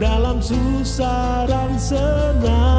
Dalam susah dan senang.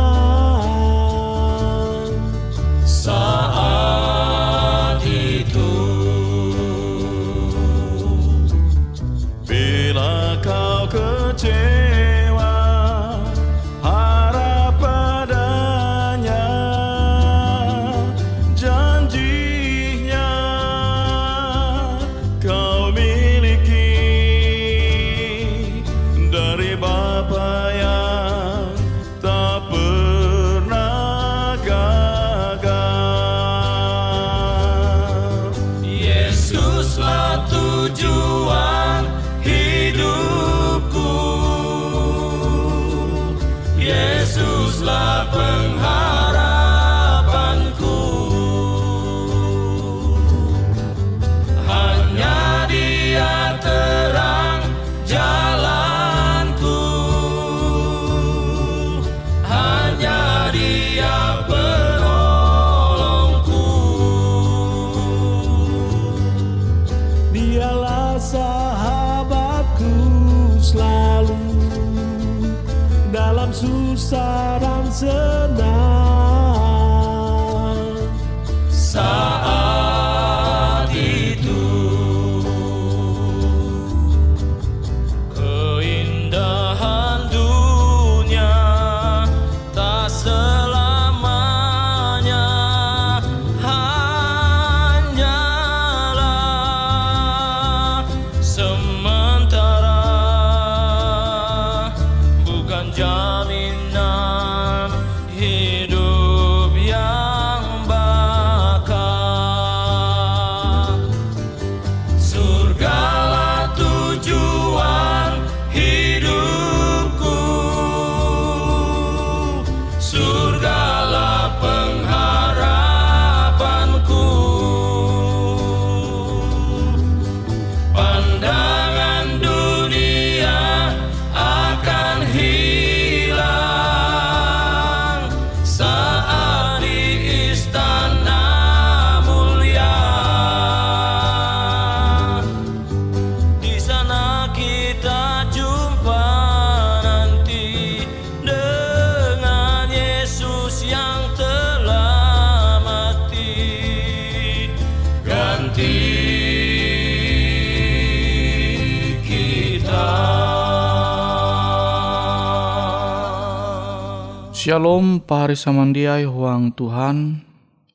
Shalom pahari samandiai huang Tuhan.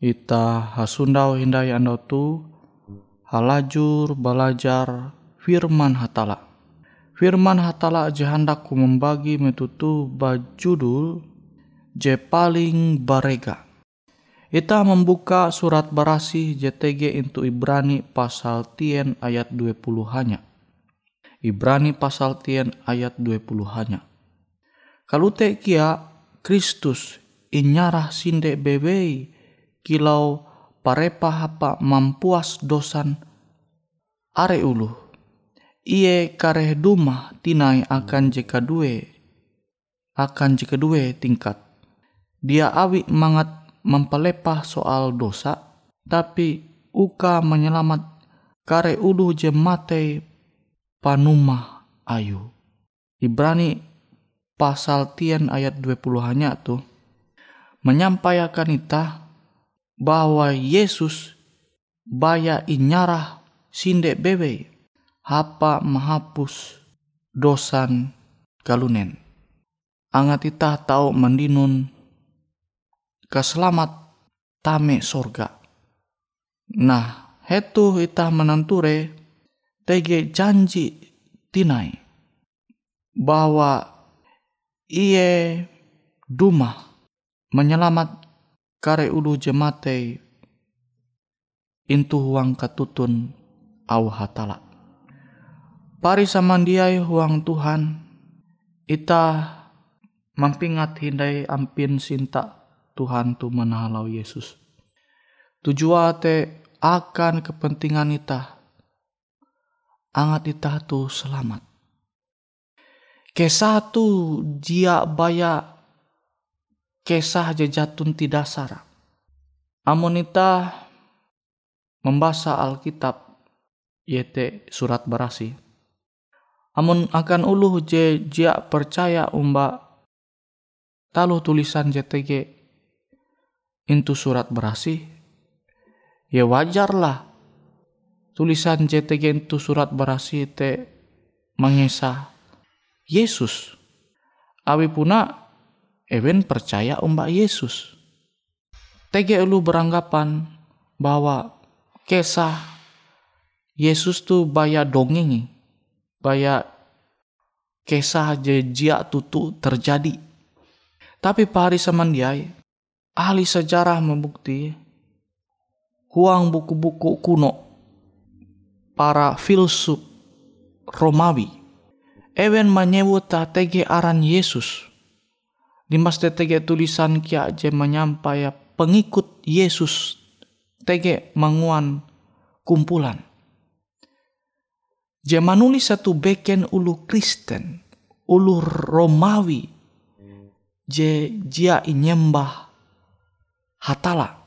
Ita hasundau hindai andau tu Halajur belajar firman hatala. Firman hatala aja hendak ku membagi metutu bajudul Je paling barega. Ita membuka surat barasi JTG into Ibrani pasal tien ayat 20 hanya Ibrani pasal tien ayat 20 hanya Kalute kia Kristus inyarah sinde bebei kilau parepa hapa mampuas dosan are ulu. Ie kareh duma tinai akan jika due akan jika due tingkat. Dia awi mangat mempelepah soal dosa, tapi uka menyelamat kare ulu je mate panumah ayu. Ibrani pasal tian ayat 20 hanya tuh menyampaikan ita bahwa Yesus baya inyarah sinde bebe hapa menghapus dosan kalunen. Angat ita tahu mendinun keselamat tame sorga. Nah, hetu ita menanture tege janji tinai bahwa iye duma menyelamat kare ulu jemate intu huang katutun au hatala. Pari samandiai huang Tuhan, ita mampingat hindai ampin sinta Tuhan tu menahalau Yesus. Tujuan te akan kepentingan ita, angat ita tu selamat. Kesatu dia baya kesah jejatun ti dasar. Amun ita membaca Alkitab yete surat berasi. Amun akan uluh je jia percaya umba talu tulisan JTG intu surat berasi ya wajarlah tulisan JTG itu surat berasi te mengesah Yesus. Awi puna Ewen percaya umba Yesus. TG lu beranggapan bahwa kisah Yesus tuh baya dongeng baya kisah jejak tutu terjadi. Tapi pari samandiai, ahli sejarah membukti huang buku-buku kuno para filsuf Romawi ewen menyebut tege aran Yesus. Di mas tege tulisan kia je menyampai pengikut Yesus tege manguan kumpulan. Je manulis satu beken ulu Kristen ulu Romawi je jia nyembah hatala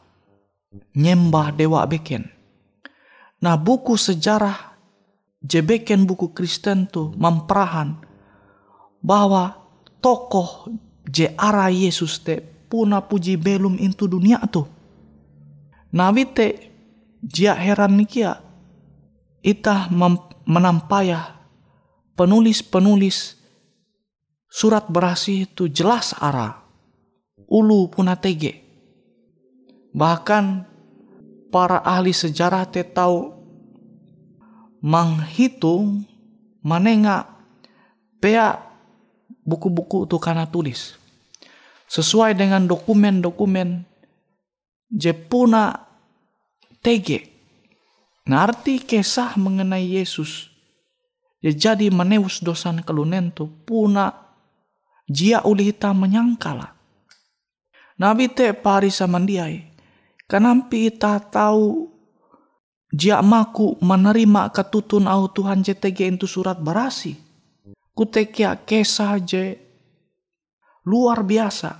nyembah dewa beken. Nah buku sejarah je beken buku Kristen tu memperahan bahwa tokoh je ara Yesus te puna puji belum into dunia tu nah wite jia heran nikia itah menampaya penulis-penulis surat berasi itu jelas arah ulu puna tege. Bahkan para ahli sejarah te tahu menghitung manenga pea buku-buku itu karena tulis sesuai dengan dokumen-dokumen Jepuna Nah arti kisah mengenai Yesus ya jadi meneus dosan kelunen tu puna jia uli hita menyangkala. Nabi te pari samandiai. Kenampi ita tahu jia maku menerima ketutun au Tuhan JTG itu surat berasi. Kutekia kesah je luar biasa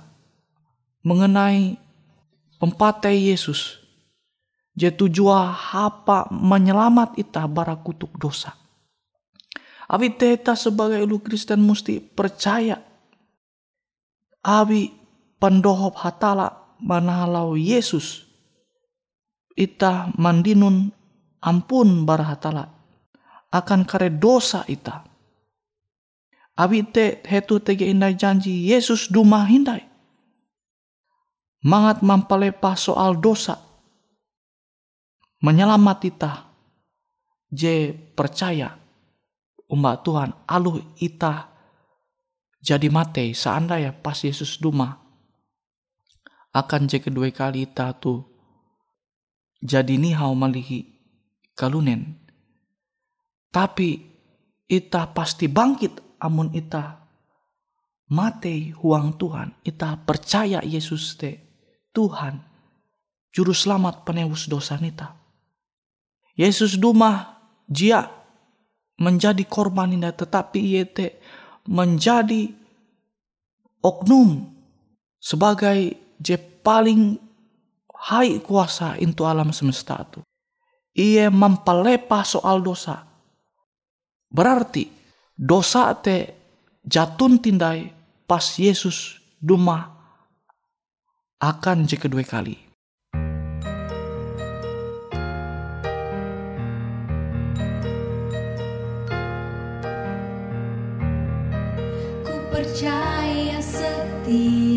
mengenai pempatai Yesus. Je tujuan apa menyelamat ita bara kutuk dosa. Abi teta sebagai lu Kristen mesti percaya Abi pendohop hatala manahalau Yesus ita mandinun ampun bara hatala akan kare dosa ita. Abi te hetu tege indai janji Yesus duma hindai. Mangat mampalepah soal dosa. Menyelamat ita. Je percaya umat Tuhan aluh ita jadi mate seandainya pas Yesus duma akan je kedua kali ita tu jadi nihau malihi kalunen tapi ita pasti bangkit amun ita mate huang Tuhan, ita percaya Yesus te Tuhan, juru selamat penebus dosa nita. Yesus duma jia menjadi korban indah tetapi ia te menjadi oknum sebagai je paling hai kuasa into alam semesta itu. Ia mempelepa soal dosa. Berarti dosa te jatun tindai pas Yesus duma akan je kedua kali. Ku percaya setia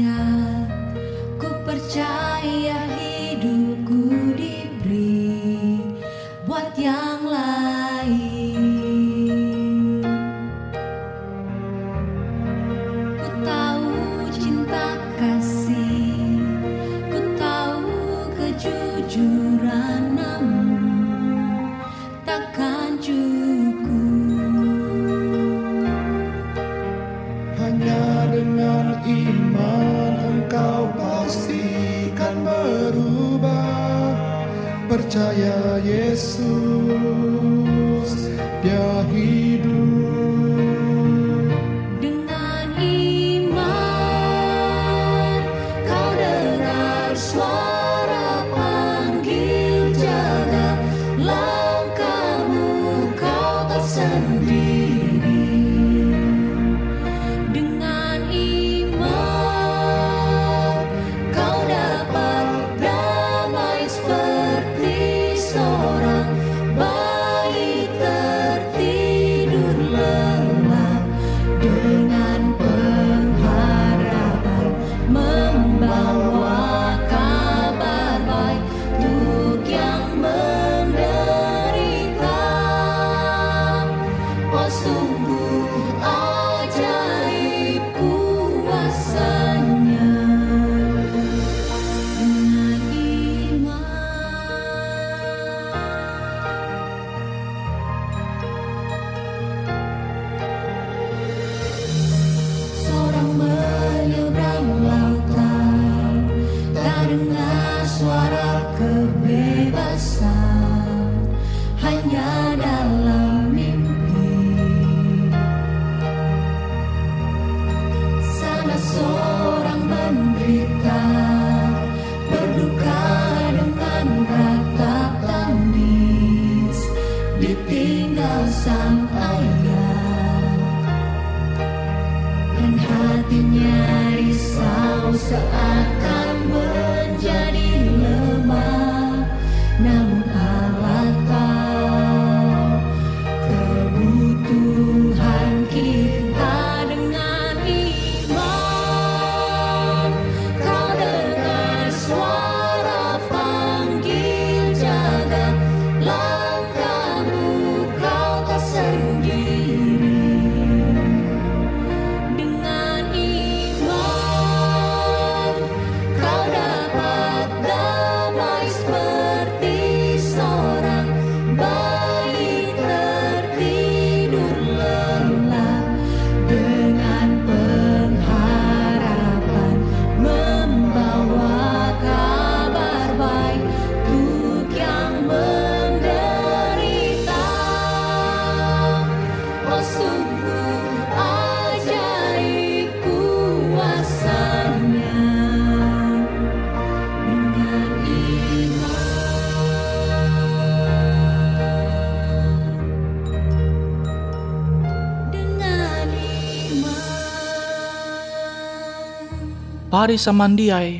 Pari samandiai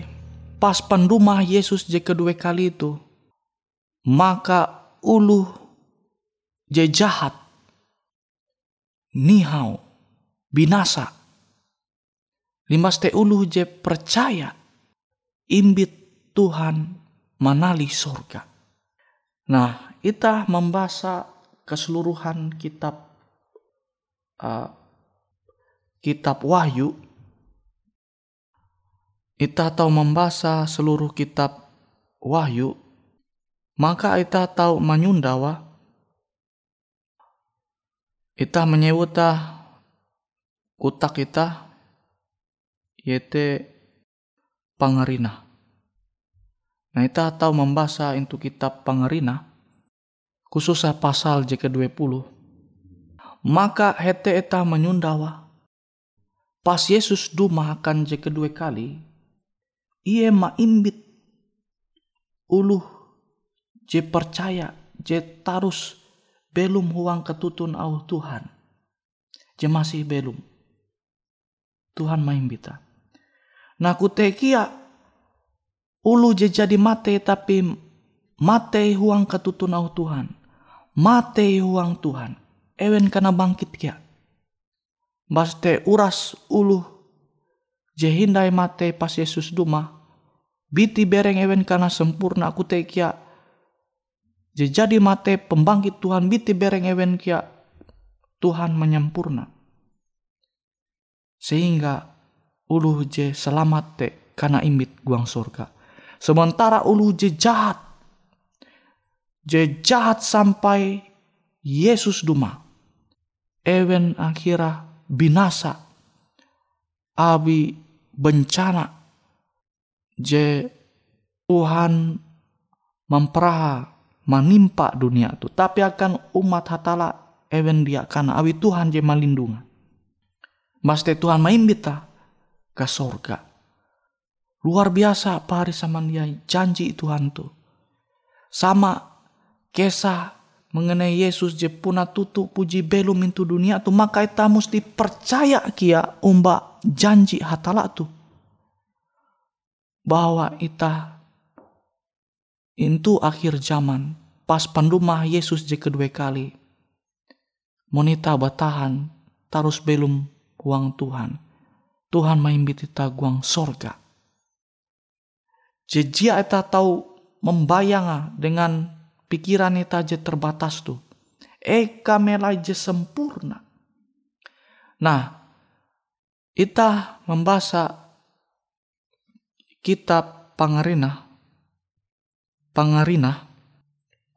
pas pendumah Yesus je kedua kali itu. Maka ulu je jahat. Nihau binasa. Limas te ulu je percaya. Imbit Tuhan manali surga. Nah kita membaca keseluruhan kitab uh, kitab Wahyu kita tahu membaca seluruh kitab Wahyu, maka kita tahu menyundawa, kita menyewuta kutak kita, yaitu pangerina. Nah, kita tahu membaca itu kitab pangerina, khususnya pasal JK20. Maka hete eta menyundawa. Pas Yesus duma akan je kedua kali, ia maimbit uluh je percaya je tarus belum huang ketutun au Tuhan. Je masih belum. Tuhan maimbita. Nah kutekia ulu je jadi mate tapi mate huang ketutun au Tuhan. Mate huang Tuhan. Ewen kana bangkit kia. Baste uras ulu je hindai mate pas Yesus duma. Biti bereng ewen kana sempurna aku tekia. Je jadi mate pembangkit Tuhan biti bereng ewen kia Tuhan menyempurna. Sehingga ulu je selamat te karena imbit guang surga. Sementara ulu je jahat. Je jahat sampai Yesus duma. Ewen akhirah binasa. Abi bencana. Je Tuhan memperaha menimpa dunia itu. Tapi akan umat hatala ewen dia karena abi Tuhan je melindungi. Maste Tuhan maimbita ke sorga. Luar biasa pari sama dia janji Tuhan tuh. Sama kisah mengenai Yesus je puna tutu puji belum itu dunia tu maka kita mesti percaya kia umba janji hatala tu bahwa kita itu akhir zaman pas pendumah Yesus je kedua kali monita batahan tarus belum uang Tuhan Tuhan maimbit kita guang sorga jejia kita tahu membayang dengan pikiran kita aja terbatas tuh. Eka je sempurna. Nah, kita membaca kitab Pangarina, Pangarina,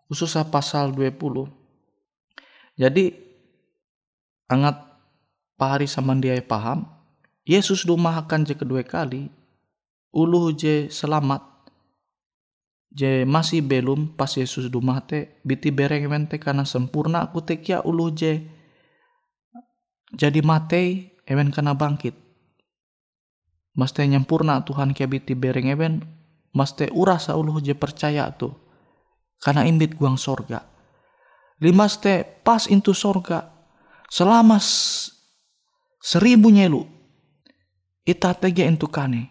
khususnya pasal 20. Jadi, angat pahari sama dia paham, Yesus akan je kedua kali, ulu je selamat, je masih belum pas Yesus dumah te biti bereng mente karena sempurna aku tekia ulu je jadi mate ewen karena bangkit. Maste nyempurna Tuhan kia biti bereng ewen maste urasa ulu je percaya tu. Karena imbit guang sorga. Limas te pas into sorga selama seribu nyelu ita tege into kane.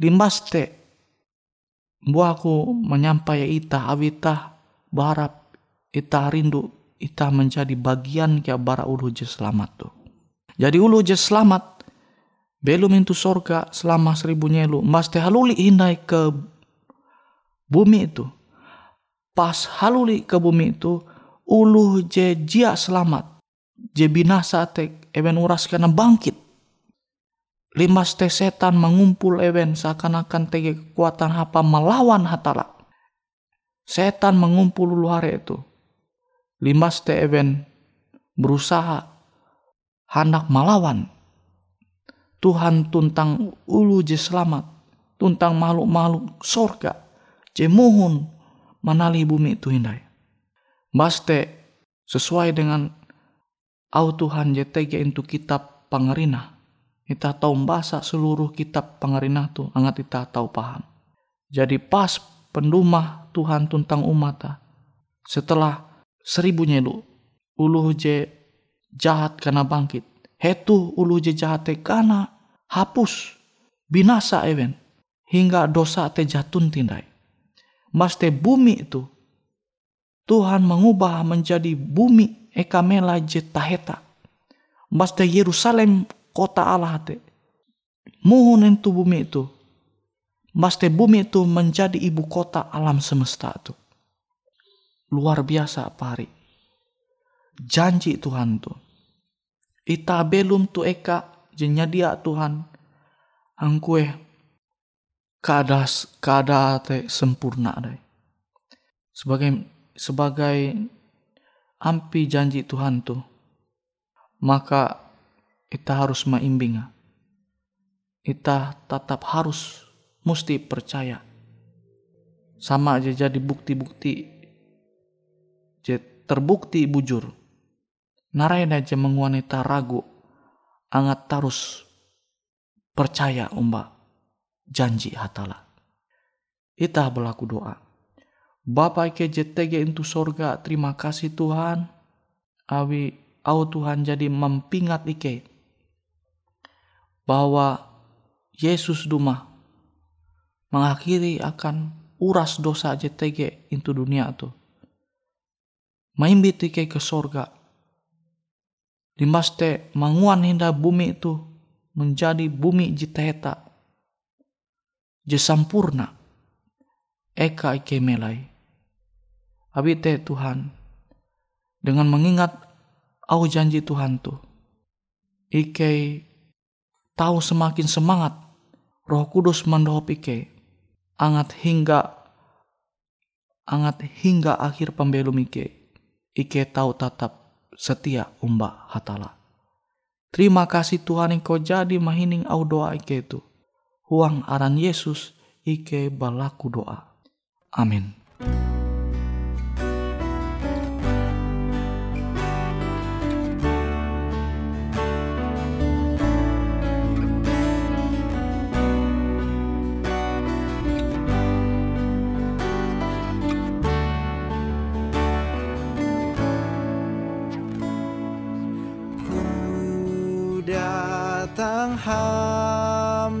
Limas te aku menyampai ita awita barap ita rindu ita menjadi bagian kia bara ulu je selamat tu. Jadi ulu je selamat belum itu sorga selama seribu nyelu mas teh haluli hindai ke bumi itu. Pas haluli ke bumi itu ulu je jia selamat je binasa tek even uras karena bangkit Limas teh setan mengumpul ewen seakan-akan tege kekuatan apa melawan hatala. Setan mengumpul luar itu. Limas teh ewen berusaha hendak melawan. Tuhan tuntang ulu je selamat. Tuntang makhluk-makhluk sorga. Je muhun manali bumi itu hindai. Baste sesuai dengan au Tuhan je tege itu kitab pangerina kita tahu bahasa seluruh kitab pengarinah tu, angat kita tahu paham. Jadi pas pendumah Tuhan tentang umat setelah seribu nyelu uluh je jahat karena bangkit. Hetu uluh je jahat te karena hapus binasa ewen hingga dosa te jatun tindai. Mas te bumi itu Tuhan mengubah menjadi bumi ekamela je taheta. Mas te Yerusalem kota Allah te. Muhun itu bumi itu. Maste bumi itu menjadi ibu kota alam semesta itu. Luar biasa pari. Janji Tuhan tuh. Ita belum tu eka jenya dia Tuhan. Angkue kada kada te sempurna deh. Sebagai sebagai ampi janji Tuhan tuh. Maka kita harus maimbing kita tetap harus mesti percaya. Sama aja jadi bukti-bukti terbukti bujur. Narayan aja menguanita ragu, angat terus percaya umba janji hatala. Ita berlaku doa. Bapa ike JTG itu sorga, terima kasih Tuhan. Awi au Tuhan jadi mempingat ike bahwa Yesus Duma mengakhiri akan uras dosa JTG itu dunia tu. Maimbit ike ke sorga. Dimaste manguan hinda bumi itu menjadi bumi jiteta. Je sampurna. Eka ike melai. Abite Tuhan. Dengan mengingat au janji Tuhan tu. Ike tahu semakin semangat Roh Kudus mendohop ike angat hingga angat hingga akhir pembelum ike ike tahu tatap setia umba hatala. Terima kasih Tuhan engkau jadi mahining au doa ike itu. Huang aran Yesus ike balaku doa. Amin datang hampir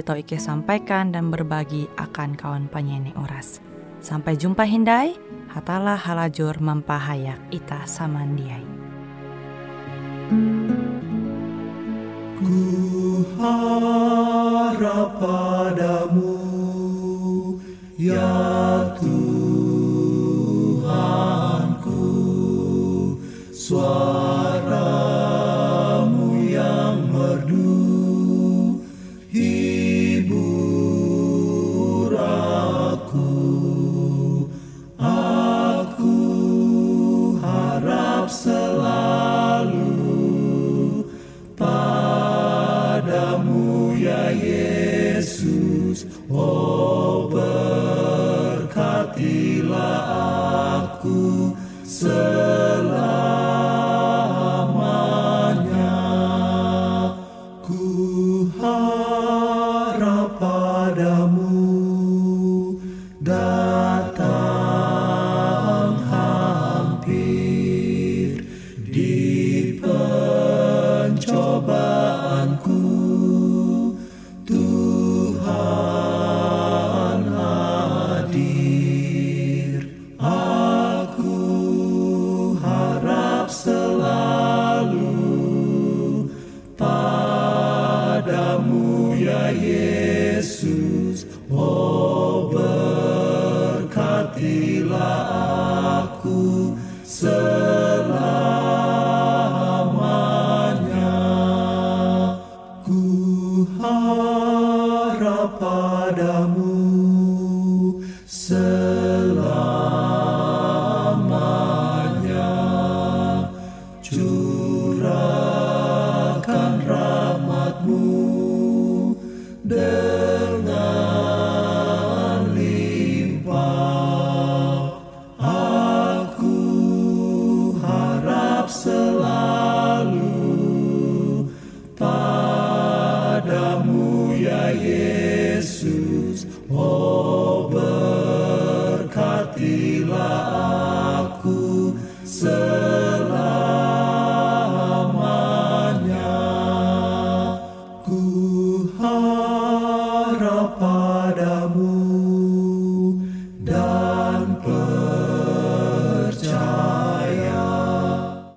tau Ike sampaikan dan berbagi akan kawan penyanyi Uras. Sampai jumpa Hindai, hatalah halajur mempahayak ita samandiai. Ku harap padamu Ya